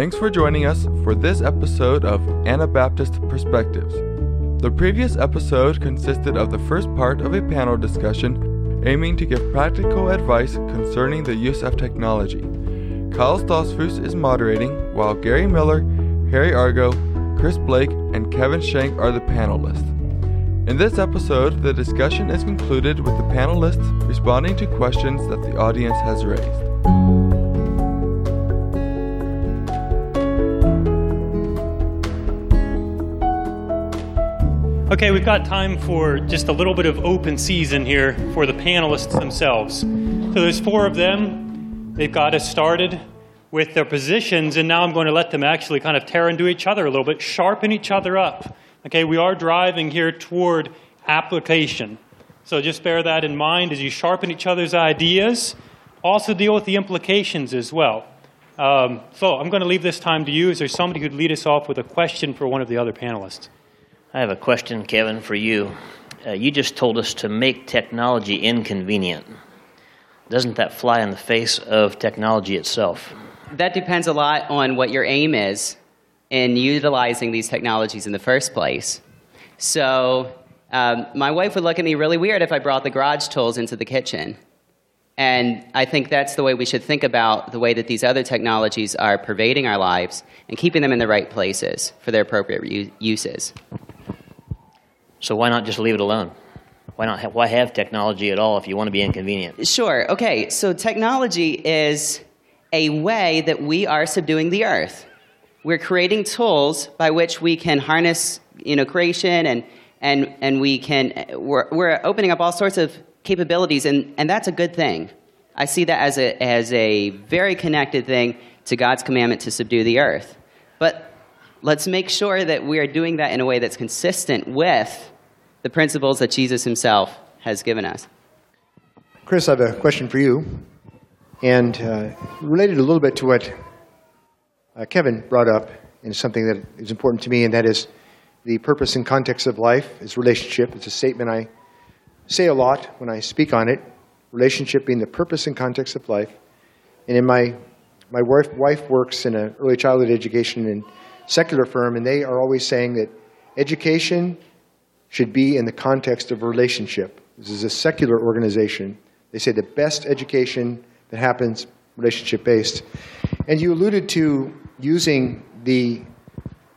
Thanks for joining us for this episode of Anabaptist Perspectives. The previous episode consisted of the first part of a panel discussion aiming to give practical advice concerning the use of technology. Kyle Stoltzfus is moderating, while Gary Miller, Harry Argo, Chris Blake, and Kevin Shenk are the panelists. In this episode, the discussion is concluded with the panelists responding to questions that the audience has raised. Okay, we've got time for just a little bit of open season here for the panelists themselves. So there's four of them. They've got us started with their positions, and now I'm going to let them actually kind of tear into each other a little bit, sharpen each other up. Okay, we are driving here toward application. So just bear that in mind as you sharpen each other's ideas. Also, deal with the implications as well. Um, so I'm going to leave this time to you. Is there somebody who'd lead us off with a question for one of the other panelists? I have a question, Kevin, for you. Uh, you just told us to make technology inconvenient. Doesn't that fly in the face of technology itself? That depends a lot on what your aim is in utilizing these technologies in the first place. So, um, my wife would look at me really weird if I brought the garage tools into the kitchen. And I think that's the way we should think about the way that these other technologies are pervading our lives and keeping them in the right places for their appropriate uses. So, why not just leave it alone? Why, not have, why have technology at all if you want to be inconvenient? Sure. Okay. So, technology is a way that we are subduing the earth. We're creating tools by which we can harness, you know, creation and, and, and we can, we're, we're opening up all sorts of capabilities, and, and that's a good thing. I see that as a, as a very connected thing to God's commandment to subdue the earth. But let's make sure that we are doing that in a way that's consistent with the principles that Jesus himself has given us. Chris, I have a question for you and uh, related a little bit to what uh, Kevin brought up, and something that is important to me, and that is the purpose and context of life is relationship. It's a statement I say a lot when I speak on it. Relationship being the purpose and context of life. And in my my wife, wife works in an early childhood education and secular firm, and they are always saying that education should be in the context of relationship. This is a secular organization. They say the best education that happens relationship based. And you alluded to using the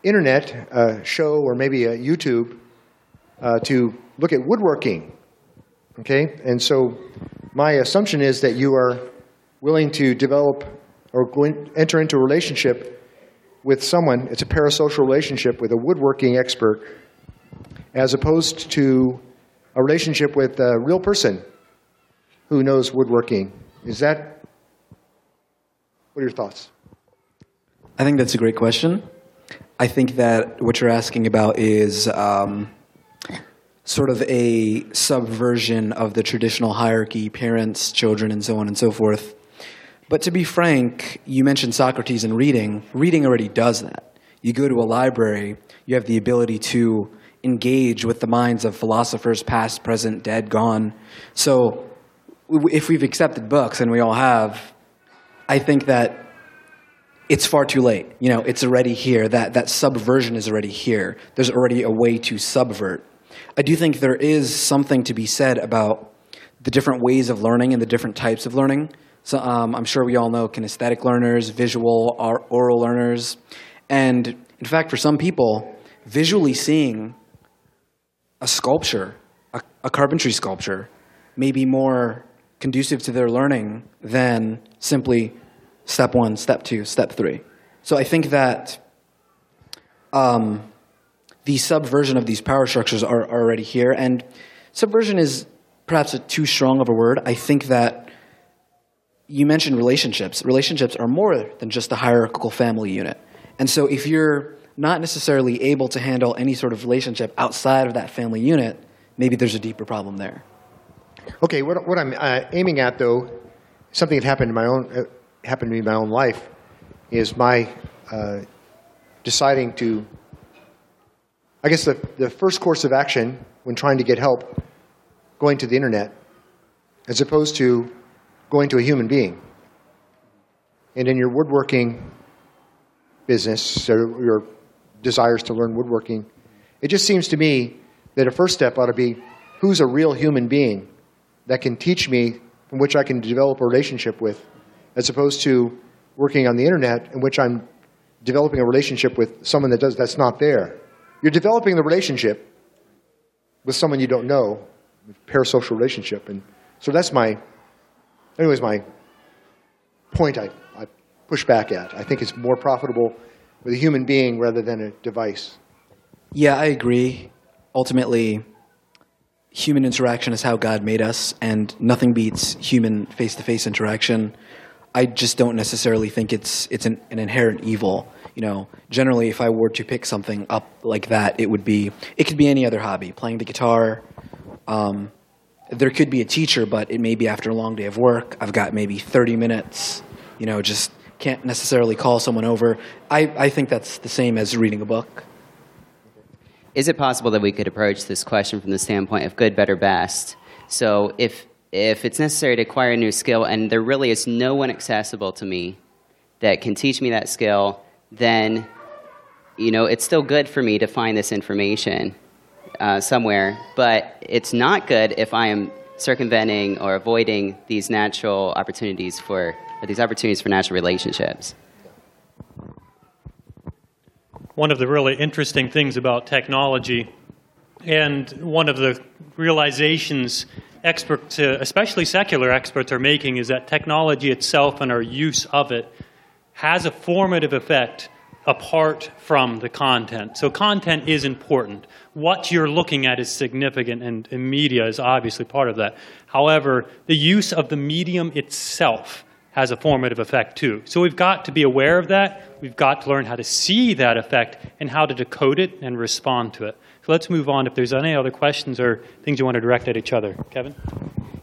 internet uh, show or maybe a YouTube uh, to look at woodworking. Okay? And so my assumption is that you are willing to develop or going, enter into a relationship with someone, it's a parasocial relationship with a woodworking expert, as opposed to a relationship with a real person who knows woodworking. Is that, what are your thoughts? I think that's a great question. I think that what you're asking about is um, sort of a subversion of the traditional hierarchy parents, children, and so on and so forth. But to be frank, you mentioned Socrates and reading. Reading already does that. You go to a library, you have the ability to engage with the minds of philosophers, past, present, dead, gone. So if we've accepted books, and we all have, I think that it's far too late. You know, it's already here. That, that subversion is already here. There's already a way to subvert. I do think there is something to be said about the different ways of learning and the different types of learning. So um, I'm sure we all know kinesthetic learners, visual, or oral learners. And in fact, for some people, visually seeing a sculpture, a, a carpentry sculpture, may be more conducive to their learning than simply step one, step two, step three. So I think that um, the subversion of these power structures are, are already here. And subversion is perhaps a too strong of a word. I think that you mentioned relationships. Relationships are more than just a hierarchical family unit. And so if you're not necessarily able to handle any sort of relationship outside of that family unit, maybe there's a deeper problem there. Okay, what, what I'm uh, aiming at, though, something that happened in my own uh, happened to me in my own life, is my uh, deciding to. I guess the, the first course of action when trying to get help, going to the internet, as opposed to going to a human being. And in your woodworking business or your desires to learn woodworking. It just seems to me that a first step ought to be who's a real human being that can teach me, from which I can develop a relationship with, as opposed to working on the internet in which I'm developing a relationship with someone that does that's not there. You're developing the relationship with someone you don't know, parasocial relationship, and so that's my, anyways, my point. I, I push back at. I think it's more profitable with a human being rather than a device. Yeah, I agree. Ultimately, human interaction is how God made us, and nothing beats human face-to-face interaction. I just don't necessarily think it's it's an, an inherent evil. You know, generally, if I were to pick something up like that, it would be it could be any other hobby, playing the guitar. Um, there could be a teacher, but it may be after a long day of work. I've got maybe 30 minutes. You know, just can't necessarily call someone over. I, I think that's the same as reading a book. Is it possible that we could approach this question from the standpoint of good, better, best? So if if it's necessary to acquire a new skill and there really is no one accessible to me that can teach me that skill, then you know it's still good for me to find this information uh, somewhere. But it's not good if I am circumventing or avoiding these natural opportunities for or these opportunities for natural relationships. One of the really interesting things about technology, and one of the realizations experts, especially secular experts, are making is that technology itself and our use of it has a formative effect apart from the content. So, content is important. What you're looking at is significant, and, and, media is obviously part of that. However, the use of the medium itself has a formative effect too. So we've got to be aware of that. We've got to learn how to see that effect and how to decode it and respond to it. So let's move on. If there's any other questions or things you want to direct at each other, Kevin?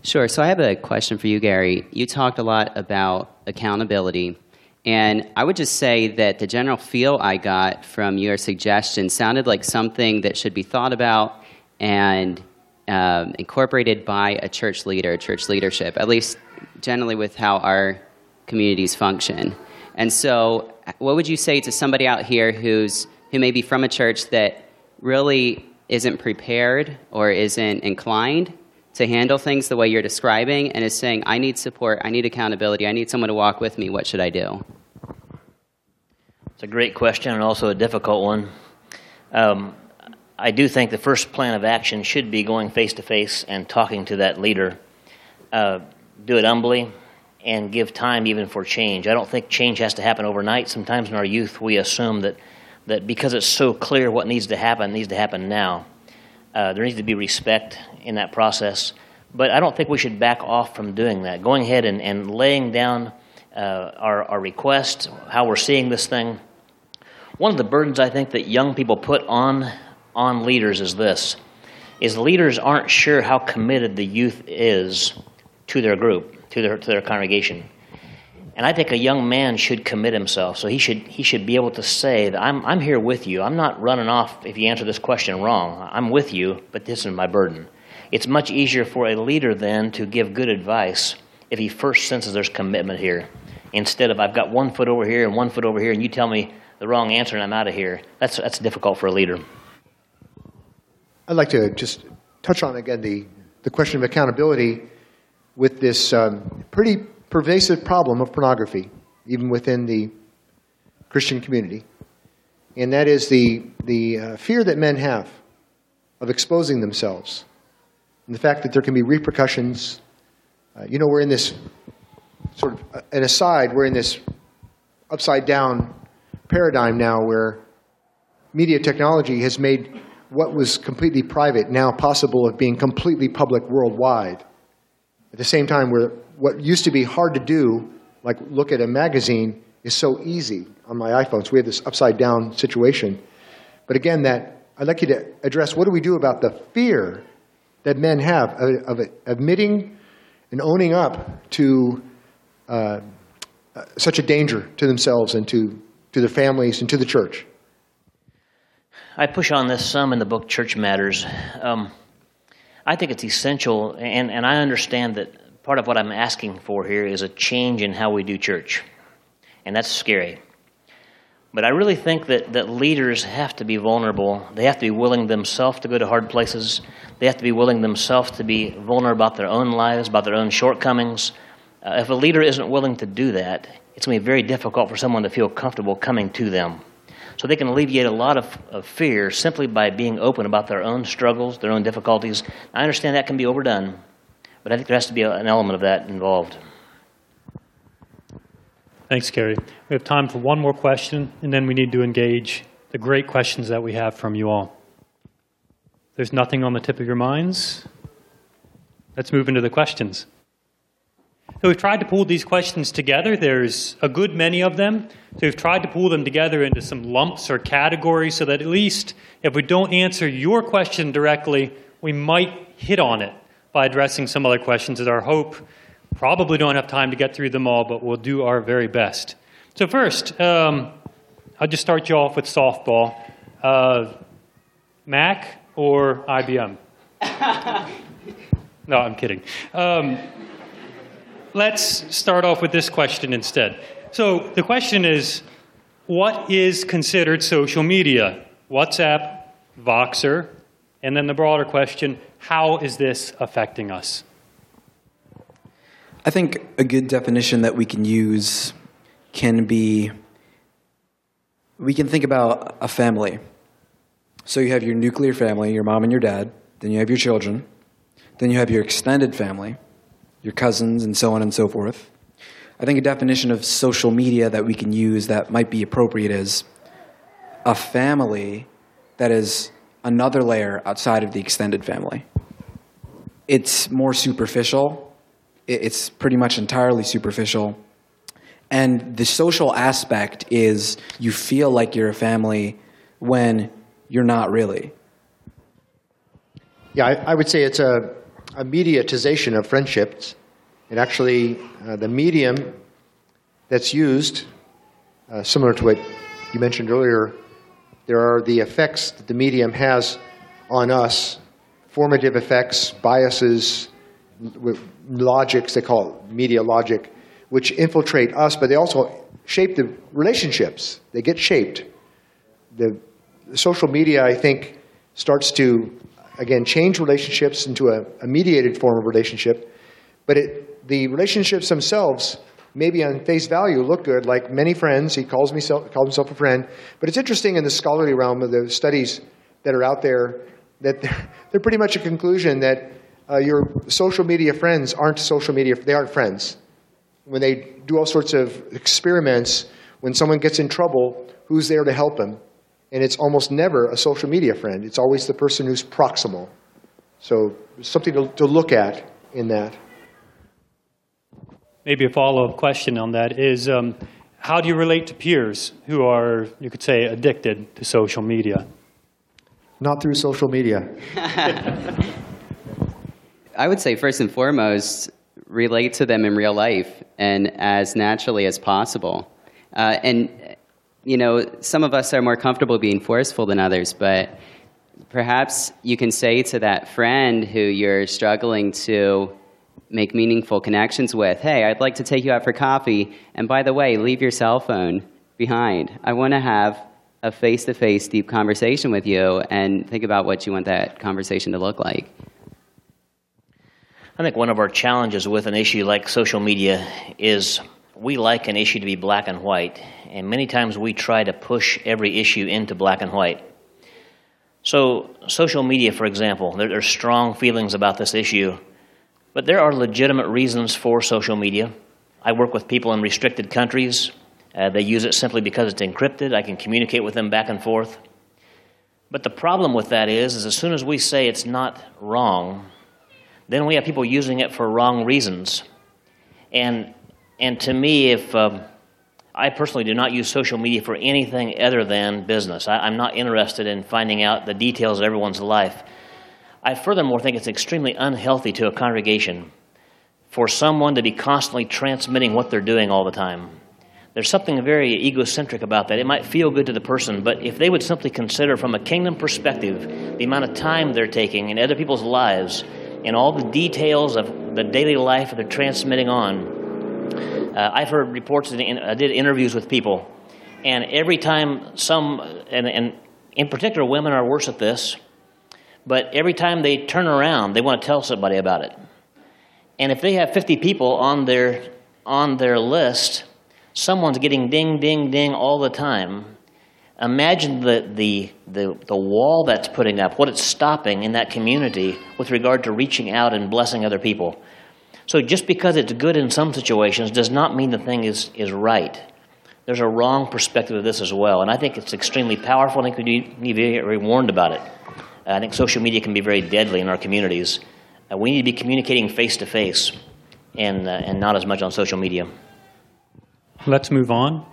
Sure. So I have a question for you, Gary. You talked a lot about accountability. And I would just say that the general feel I got from your suggestion sounded like something that should be thought about and um, incorporated by a church leader, church leadership, at least generally with how our communities function. And so, what would you say to somebody out here who's who may be from a church that really isn't prepared or isn't inclined to handle things the way you're describing and is saying, I need support, I need accountability, I need someone to walk with me, what should I do? It's a great question and also a difficult one. Um, I do think the first plan of action should be going face to face and talking to that leader. Uh, do it humbly and give time even for change. I don't think change has to happen overnight. Sometimes in our youth, we assume that, that because it's so clear what needs to happen, needs to happen now. Uh, there needs to be respect in that process. But I don't think we should back off from doing that. Going ahead and, and laying down uh, our, our request, how we're seeing this thing. One of the burdens I think that young people put on, on leaders is this is leaders aren't sure how committed the youth is to their group, to their, to their congregation. And I think a young man should commit himself. So he should, he should be able to say that I'm, I'm here with you. I'm not running off if you answer this question wrong. I'm with you, but this is my burden. It's much easier for a leader then to give good advice if he first senses there's commitment here. Instead of I've got one foot over here and one foot over here, and you tell me the wrong answer and I'm out of here. That's, that's difficult for a leader. I'd like to just touch on again the, the question of accountability with this um, pretty pervasive problem of pornography, even within the Christian community. And that is the, the uh, fear that men have of exposing themselves. And the fact that there can be repercussions. Uh, you know, we're in this sort of uh, an aside, we're in this upside down paradigm now where media technology has made what was completely private now possible of being completely public worldwide. At the same time, where what used to be hard to do, like look at a magazine, is so easy on my iPhone. So we have this upside down situation. But again, that I'd like you to address what do we do about the fear that men have of, of admitting and owning up to uh, such a danger to themselves and to, to their families and to the church? I push on this some in the book Church Matters. Um, I think it's essential, and, and I understand that part of what I'm asking for here is a change in how we do church. And that's scary. But I really think that, that leaders have to be vulnerable. They have to be willing themselves to go to hard places. They have to be willing themselves to be vulnerable about their own lives, about their own shortcomings. Uh, if a leader isn't willing to do that, it's going to be very difficult for someone to feel comfortable coming to them. So they can alleviate a lot of, of fear simply by being open about their own struggles, their own difficulties. I understand that can be overdone, but I think there has to be an element of that involved. Thanks, Gary. We have time for one more question, and then we need to engage the great questions that we have from you all. There's nothing on the tip of your minds. Let's move into the questions. So we've tried to pull these questions together. There's a good many of them. So we've tried to pull them together into some lumps or categories so that at least if we don't answer your question directly, we might hit on it by addressing some other questions. Is our hope Probably don't have time to get through them all, but we'll do our very best. So, first, um, I'll just start you off with softball. Uh, Mac or IBM? no, I'm kidding. Um, let's start off with this question instead. So, the question is what is considered social media? WhatsApp, Voxer, and then the broader question how is this affecting us? I think a good definition that we can use can be we can think about a family. So you have your nuclear family, your mom and your dad, then you have your children, then you have your extended family, your cousins, and so on and so forth. I think a definition of social media that we can use that might be appropriate is a family that is another layer outside of the extended family. It's more superficial it's pretty much entirely superficial. And the social aspect is you feel like you're a family when you're not really. Yeah, I, I would say it's a, a mediatization of friendships. It actually, uh, the medium that's used, uh, similar to what you mentioned earlier, there are the effects that the medium has on us formative effects, biases, logics, they call it media logic, which infiltrate us, but they also shape the relationships. They get shaped. The, the social media, I think, starts to, again, change relationships into a, a mediated form of relationship, but it, the relationships themselves maybe on face value look good, like many friends. He calls himself, calls himself a friend. But it's interesting in the scholarly realm of the studies that are out there that they're, they're pretty much a conclusion that uh, your social media friends aren't social media, they aren't friends. When they do all sorts of experiments, when someone gets in trouble, who's there to help them? And it's almost never a social media friend. It's always the person who's proximal. So something to, to look at in that. Maybe a follow-up question on that is, um, how do you relate to peers who are, you could say, addicted to social media? Not through social media. I would say first and foremost, relate to them in real life and as naturally as possible. Uh, and you know, some of us are more comfortable being forceful than others, but perhaps you can say to that friend who you're struggling to make meaningful connections with, hey, I'd like to take you out for coffee, and by the way, leave your cell phone behind. I want to have a face to face deep conversation with you and think about what you want that conversation to look like. I think one of our challenges with an issue like social media is we like an issue to be black and white, and many times we try to push every issue into black and white. So, social media, for example, there, are strong feelings about this issue, but there are legitimate reasons for social media. I work with people in restricted countries. Uh, they use it simply because it's encrypted. I can communicate with them back and forth. But the problem with that is, is as soon as we say it's not wrong, then we have people using it for wrong reasons. And, and to me, if um, I personally do not use social media for anything other than business, I, I'm not interested in finding out the details of everyone's life. I furthermore think it's extremely unhealthy to a congregation for someone to be constantly transmitting what they're doing all the time. There's something very egocentric about that. It might feel good to the person, but if they would simply consider from a kingdom perspective the amount of time they're taking in other people's lives and all the details of the daily life that they're transmitting on. Uh, I've heard reports, and I did interviews with people, And every time some, and, and in particular, women are worse at this, but every time they turn around, they want to tell somebody about it. And if they have 50 people on their, on their list, someone's getting ding, ding, ding all the time. Imagine the, the, the, the wall that's putting up, what it's stopping in that community with regard to reaching out and blessing other people. So just because it's good in some situations does not mean the thing is, is right. There's a wrong perspective of this as well. And I think it's extremely powerful. I think we need, to be very warned about it. I think social media can be very deadly in our communities. Uh, we need to be communicating face to face and uh, and not as much on social media. Let's move on.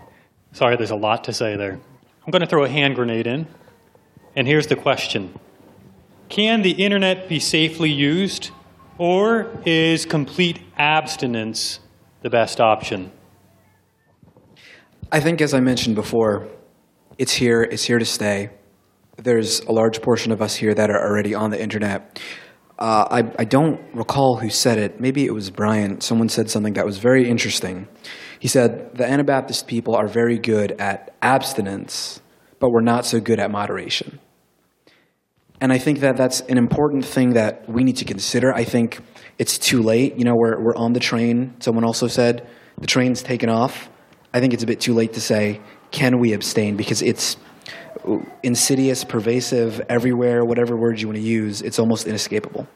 Sorry, there's a lot to say there. I'm going to throw a hand grenade in. And here's the question Can the internet be safely used, or is complete abstinence the best option? I think, as I mentioned before, it's here, it's here to stay. There's a large portion of us here that are already on the internet. Uh, I, I don't recall who said it. Maybe it was Brian. Someone said something that was very interesting. He said, The Anabaptist people are very good at abstinence, but we're not so good at moderation. And I think that that's an important thing that we need to consider. I think it's too late. You know, we're, we're on the train. Someone also said the train's taken off. I think it's a bit too late to say, can we abstain? Because it's insidious, pervasive, everywhere, whatever word you want to use, it's almost inescapable.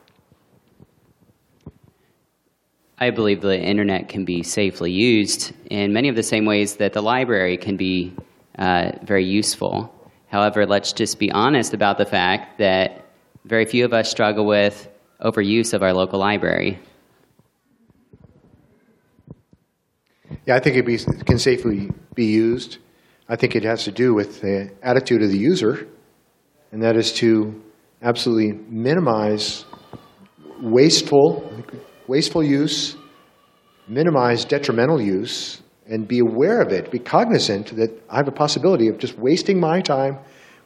I believe the internet can be safely used in many of the same ways that the library can be uh, very useful. However, let's just be honest about the fact that very few of us struggle with overuse of our local library. Yeah, I think it be, can safely be used. I think it has to do with the attitude of the user, and that is to absolutely minimize wasteful, wasteful use, minimize detrimental use, and be aware of it, be cognizant that I have a possibility of just wasting my time,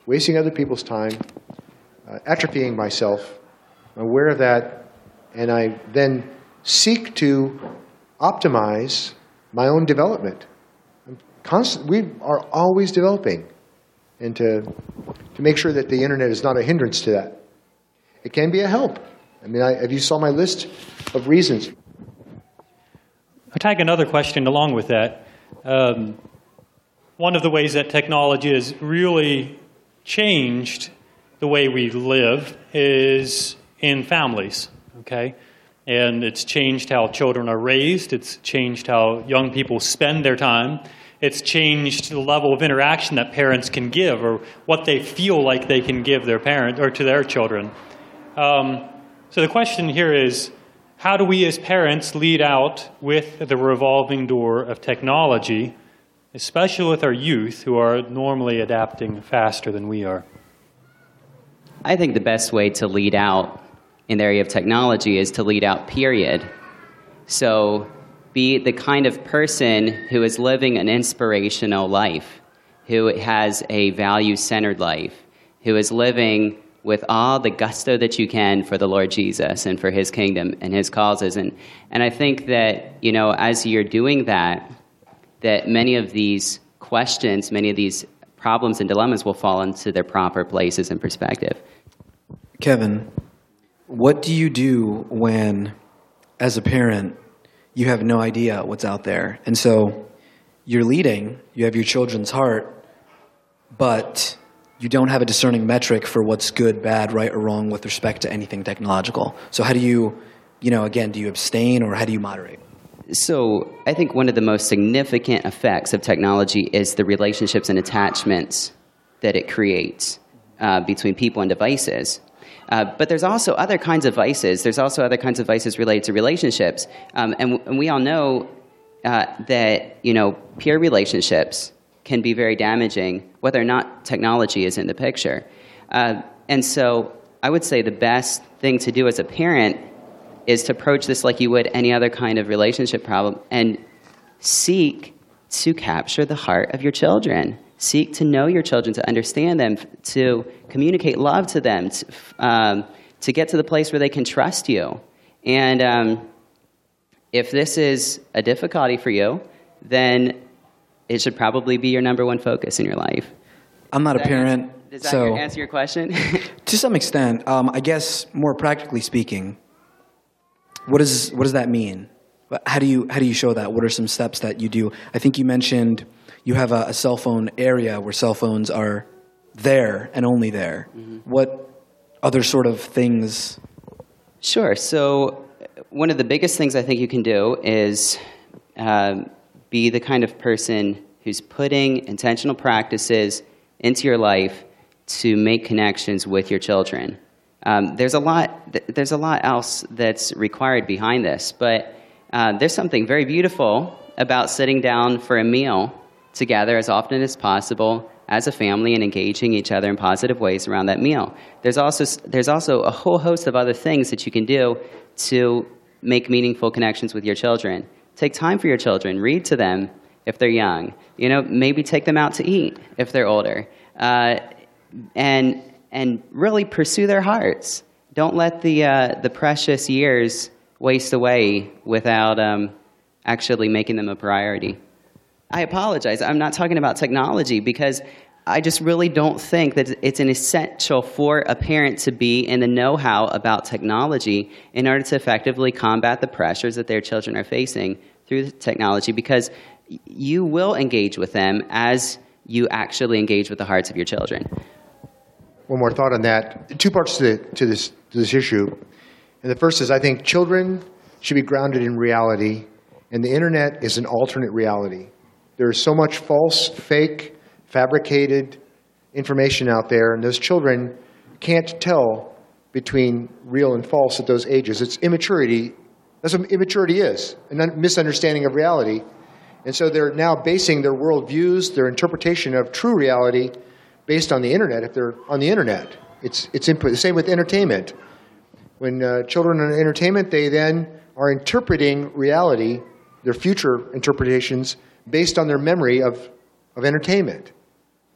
wasting other people's time, uh, atrophying myself. I'm aware of that, and I then seek to optimize my own development constant, we are always developing and to, to make sure that the internet is not a hindrance to that. It can be a help. I mean, I, if you saw my list of reasons. I'll tag another question along with that. Um, one of the ways that technology has really changed the way we live is in families, okay? And it's changed how children are raised, it's changed how young people spend their time it's changed the level of interaction that parents can give or what they feel like they can give their parent or to their children. Um, so the question here is how do we as parents lead out with the revolving door of technology, especially with our youth who are normally adapting faster than we are? I think the best way to lead out in the area of technology is to lead out, period. So be the kind of person who is living an inspirational life, who has a value centered life, who is living with all the gusto that you can for the Lord Jesus and for his kingdom and his causes. And, and I think that, you know, as you're doing that, that many of these questions, many of these problems and dilemmas will fall into their proper places and perspective. Kevin, what do you do when, as a parent, you have no idea what's out there. And so you're leading, you have your children's heart, but you don't have a discerning metric for what's good, bad, right, or wrong with respect to anything technological. So how do you, you know, again, do you abstain or how do you moderate? So I think one of the most significant effects of technology is the relationships and attachments that it creates uh, between people and devices. Uh, but there's also other kinds of vices. There's also other kinds of vices related to relationships. Um, and, and, we all know uh, that, you know, peer relationships can be very damaging, whether or not technology is in the picture. Uh, and so I would say the best thing to do as a parent is to approach this like you would any other kind of relationship problem and seek to capture the heart of your children. Seek to know your children, to understand them, to communicate love to them, to, um, to get to the place where they can trust you. And um, if this is a difficulty for you, then it should probably be your number one focus in your life. I'm not a Does that parent, answer- Does that so answer your question? to some extent, um, I guess more practically speaking, what does what does that mean? How do you how do you show that? What are some steps that you do? I think you mentioned you have a, a cell phone area where cell phones are there and only there. What other sort of things? Sure. So, one of the biggest things I think you can do is um, be the kind of person who's putting intentional practices into your life to make connections with your children. Um, there's a lot. th- There's a lot else that's required behind this, but uh, there's something very beautiful about sitting down for a meal together as often as possible as a family and engaging each other in positive ways around that meal. There's also, there's also a whole host of other things that you can do to make meaningful connections with your children. Take time for your children, read to them if they're young. You know, maybe take them out to eat if they're older. Uh, and, and really pursue their hearts. Don't let the, uh, the precious years waste away without um, actually making them a priority. I apologize. I'm not talking about technology because I just really don't think that it's an essential for a parent to be in the know how about technology in order to effectively combat the pressures that their children are facing through technology because you will engage with them as you actually engage with the hearts of your children. One more thought on that. Two parts to, the, to, this, to this issue. And the first is I think children should be grounded in reality, and the internet is an alternate reality. There is so much false, fake, fabricated information out there, and those children can't tell between real and false at those ages. It's immaturity. That's what immaturity is, a misunderstanding of reality. And so they're now basing their worldviews, their interpretation of true reality, based on the internet if they're on the internet. It's, it's input. The same with entertainment. When uh, children are in entertainment, they then are interpreting reality, their future interpretations, based on their memory of, of entertainment.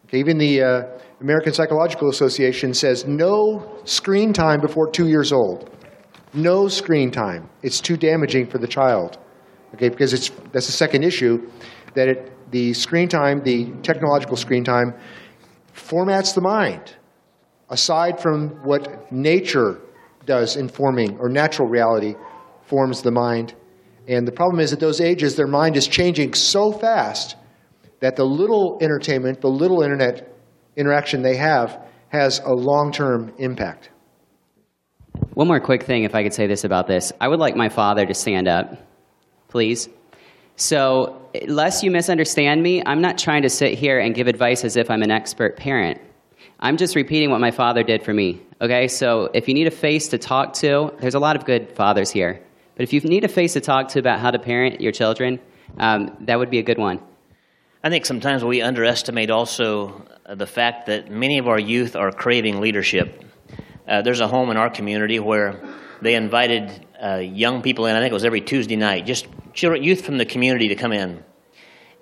Okay, even the uh, American Psychological Association says no screen time before two years old. No screen time. It's too damaging for the child. Okay, because it's, that's the second issue, that it, the screen time, the technological screen time, formats the mind, aside from what nature does in forming, or natural reality forms the mind. And the problem is at those ages, their mind is changing so fast that the little entertainment, the little internet interaction they have, has a long term impact. One more quick thing, if I could say this about this. I would like my father to stand up, please. So, lest you misunderstand me, I'm not trying to sit here and give advice as if I'm an expert parent. I'm just repeating what my father did for me. Okay? So, if you need a face to talk to, there's a lot of good fathers here. But if you need a face to talk to about how to parent your children, um, that would be a good one. I think sometimes we underestimate also uh, the fact that many of our youth are craving leadership. Uh, there's a home in our community where they invited uh, young people in, I think it was every Tuesday night, just children, youth from the community to come in.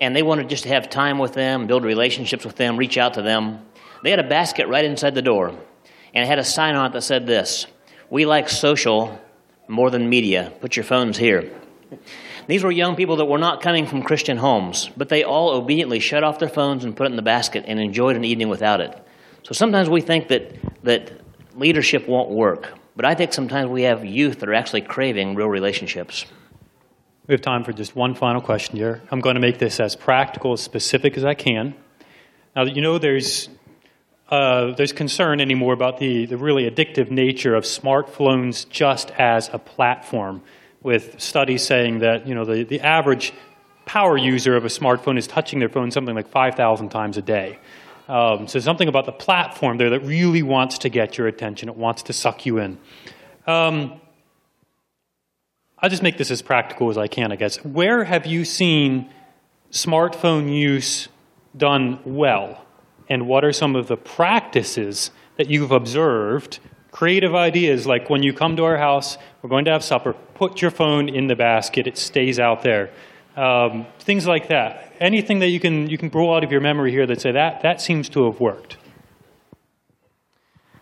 And they wanted just to have time with them, build relationships with them, reach out to them. They had a basket right inside the door, and it had a sign on it that said this We like social more than media. Put your phones here. These were young people that were not coming from Christian homes, but they all obediently shut off their phones and put it in the basket and enjoyed an evening without it. So sometimes we think that, that leadership won't work, but I think sometimes we have youth that are actually craving real relationships. We have time for just one final question here. I'm going to make this as practical, as specific as I can. Now, you know, there's uh, there's concern anymore about the, the really addictive nature of smartphones just as a platform, with studies saying that you know the, the average power user of a smartphone is touching their phone something like 5,000 times a day. Um, so something about the platform there that really wants to get your attention. It wants to suck you in. Um, I'll just make this as practical as I can, I guess. Where have you seen smartphone use done well? And what are some of the practices that you've observed? Creative ideas like when you come to our house, we're going to have supper, put your phone in the basket, it stays out there. Um, things like that. Anything that you can, you can pull out of your memory here that say that, that seems to have worked.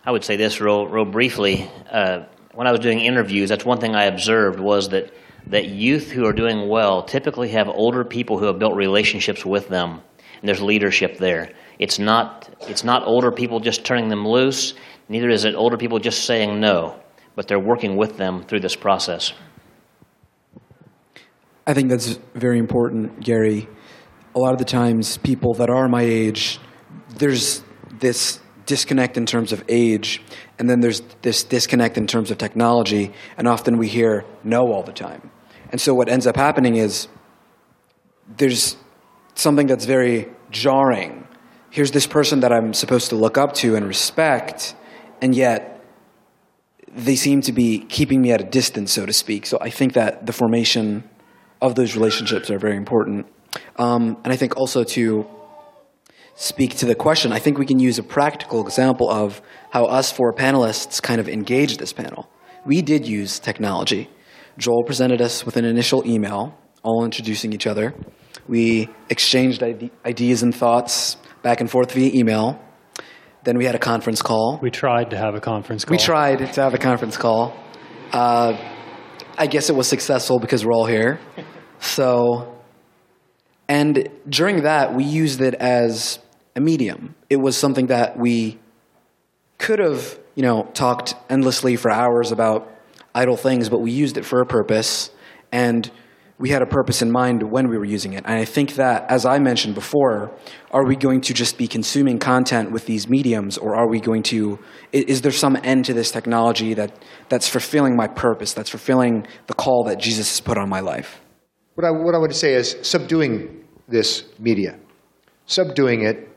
I would say this real, real briefly. Uh, when I was doing interviews, that's one thing I observed was that that youth who are doing well typically have older people who have built relationships with them, and there's leadership there. It's not, it's not older people just turning them loose, neither is it older people just saying no, but they're working with them through this process. I think that's very important, Gary. A lot of the times, people that are my age, there's this disconnect in terms of age, and then there's this disconnect in terms of technology, and often we hear no all the time. And so what ends up happening is there's something that's very jarring. Here's this person that I'm supposed to look up to and respect, and yet they seem to be keeping me at a distance, so to speak. So I think that the formation of those relationships are very important. Um, and I think also to speak to the question, I think we can use a practical example of how us four panelists kind of engaged this panel. We did use technology. Joel presented us with an initial email, all introducing each other. We exchanged ide- ideas and thoughts back and forth via email. Then we had a conference call. We tried to have a conference call. We tried to have a conference call. Uh, I guess it was successful because we're all here. So, and during that, we used it as a medium. It was something that we could have, you know, talked endlessly for hours about idle things, but we used it for a purpose, and we had a purpose in mind when we were using it. And I think that, as I mentioned before, are we going to just be consuming content with these mediums, or are we going to, is there some end to this technology that, that's fulfilling my purpose, that's fulfilling the call that Jesus has put on my life? What I, what I would say is subduing this media, subduing it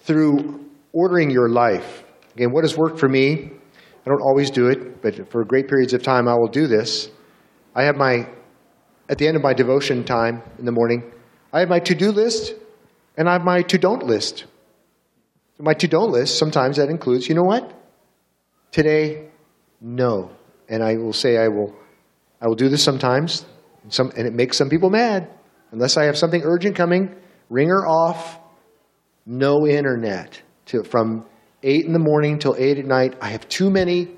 through ordering your life. Again, what has worked for me, I don't always do it, but for great periods of time I will do this. I have my, at the end of my devotion time in the morning, I have my to do list and I have my to don't list. So my to don't list, sometimes that includes, you know what? Today, no. And I will say I will, I will do this sometimes, and, some, and it makes some people mad. Unless I have something urgent coming, ringer off, no internet to, from 8 in the morning till 8 at night. I have too many,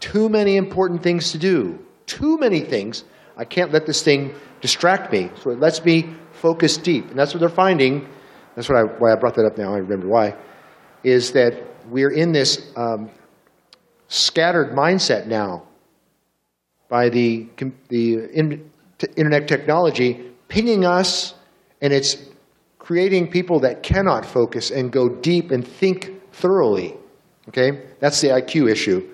too many important things to do. Too many things. I can't let this thing distract me. So it lets me focus deep. And that's what they're finding. That's what I, why I brought that up now. I remember why. Is that we're in this um, scattered mindset now by the, the in, internet technology pinging us, and it's creating people that cannot focus and go deep and think thoroughly. Okay? That's the IQ issue.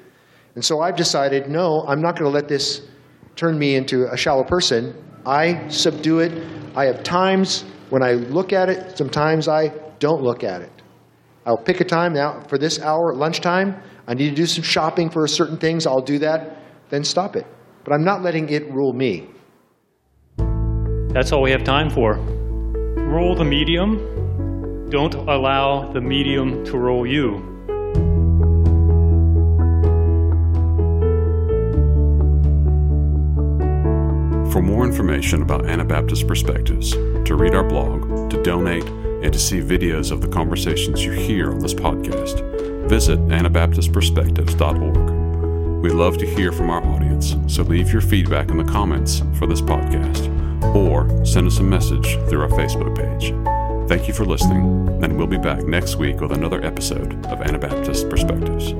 And so I've decided no, I'm not going to let this turn me into a shallow person. I subdue it. I have times when I look at it, sometimes I don't look at it. I'll pick a time now for this hour at lunchtime. I need to do some shopping for certain things. I'll do that, then stop it. But I'm not letting it rule me. That's all we have time for. Roll the medium. Don't allow the medium to roll you. For more information about Anabaptist Perspectives, to read our blog, to donate, and to see videos of the conversations you hear on this podcast, visit AnabaptistPerspectives.org. We'd love to hear from our audience, so leave your feedback in the comments for this podcast or send us a message through our Facebook page. Thank you for listening, and we'll be back next week with another episode of Anabaptist Perspectives.